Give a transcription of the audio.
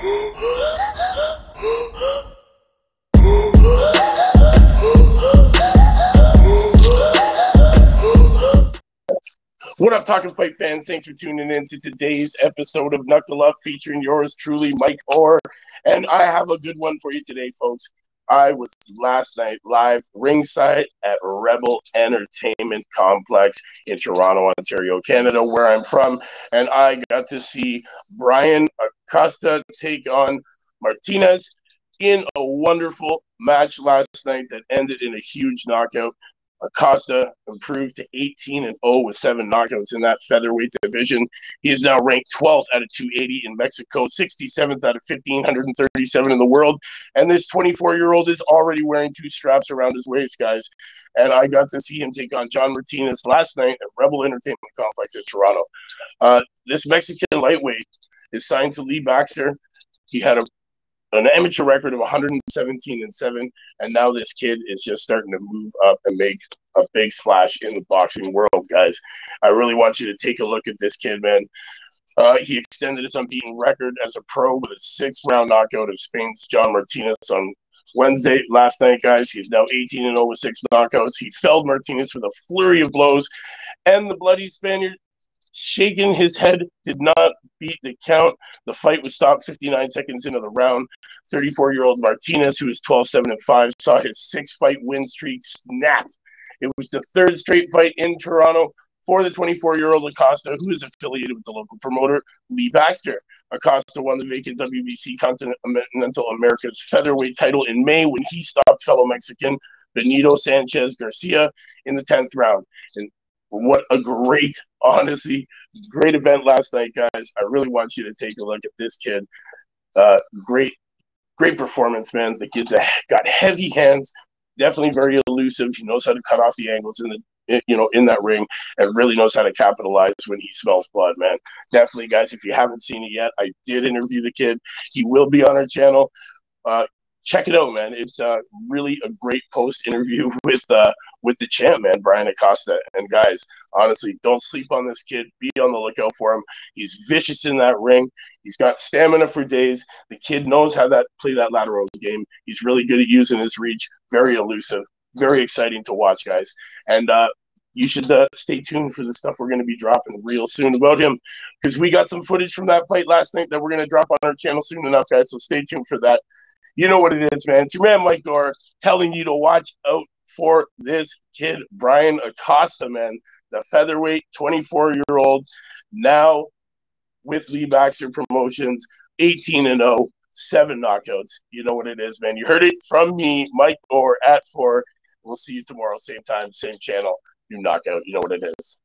What up, Talking Fight fans? Thanks for tuning in to today's episode of Knuckle Up featuring yours truly, Mike Orr. And I have a good one for you today, folks. I was last night live ringside at Rebel Entertainment Complex in Toronto, Ontario, Canada, where I'm from. And I got to see Brian Acosta take on Martinez in a wonderful match last night that ended in a huge knockout. Acosta improved to 18 and 0 with seven knockouts in that featherweight division. He is now ranked 12th out of 280 in Mexico, 67th out of 1,537 in the world. And this 24 year old is already wearing two straps around his waist, guys. And I got to see him take on John Martinez last night at Rebel Entertainment Complex in Toronto. Uh, this Mexican lightweight is signed to Lee Baxter. He had a an amateur record of 117 and 7 and now this kid is just starting to move up and make a big splash in the boxing world guys. I really want you to take a look at this kid man. Uh, he extended his unbeaten record as a pro with a six round knockout of spain's john martinez on wednesday. Last night guys he's now 18 and 0 with six knockouts. He felled martinez with a flurry of blows and the bloody spaniard shaking his head did not beat the count. The fight was stopped 59 seconds into the round. 34 year old Martinez, who is 12 7 and 5, saw his six fight win streak snapped. It was the third straight fight in Toronto for the 24 year old Acosta, who is affiliated with the local promoter, Lee Baxter. Acosta won the vacant WBC Continental America's featherweight title in May when he stopped fellow Mexican Benito Sanchez Garcia in the 10th round. And what a great, honestly, great event last night, guys. I really want you to take a look at this kid. Uh, great, great performance, man. The kid's got heavy hands, definitely very elusive. He knows how to cut off the angles in the you know in that ring and really knows how to capitalize when he smells blood man definitely guys if you haven't seen it yet i did interview the kid he will be on our channel uh, check it out, man. It's uh, really a great post interview with uh, with the champ, man, Brian Acosta. And guys, honestly, don't sleep on this kid. Be on the lookout for him. He's vicious in that ring. He's got stamina for days. The kid knows how that play that lateral game. He's really good at using his reach. Very elusive. Very exciting to watch, guys. And uh, you should uh, stay tuned for the stuff we're going to be dropping real soon about him because we got some footage from that fight last night that we're going to drop on our channel soon enough, guys. So stay tuned for that you know what it is, man. It's your man Mike Gore telling you to watch out for this kid, Brian Acosta, man. The featherweight 24 year old, now with Lee Baxter Promotions, 18 and 0, seven knockouts. You know what it is, man. You heard it from me, Mike Gore at four. We'll see you tomorrow, same time, same channel. You knockout. You know what it is.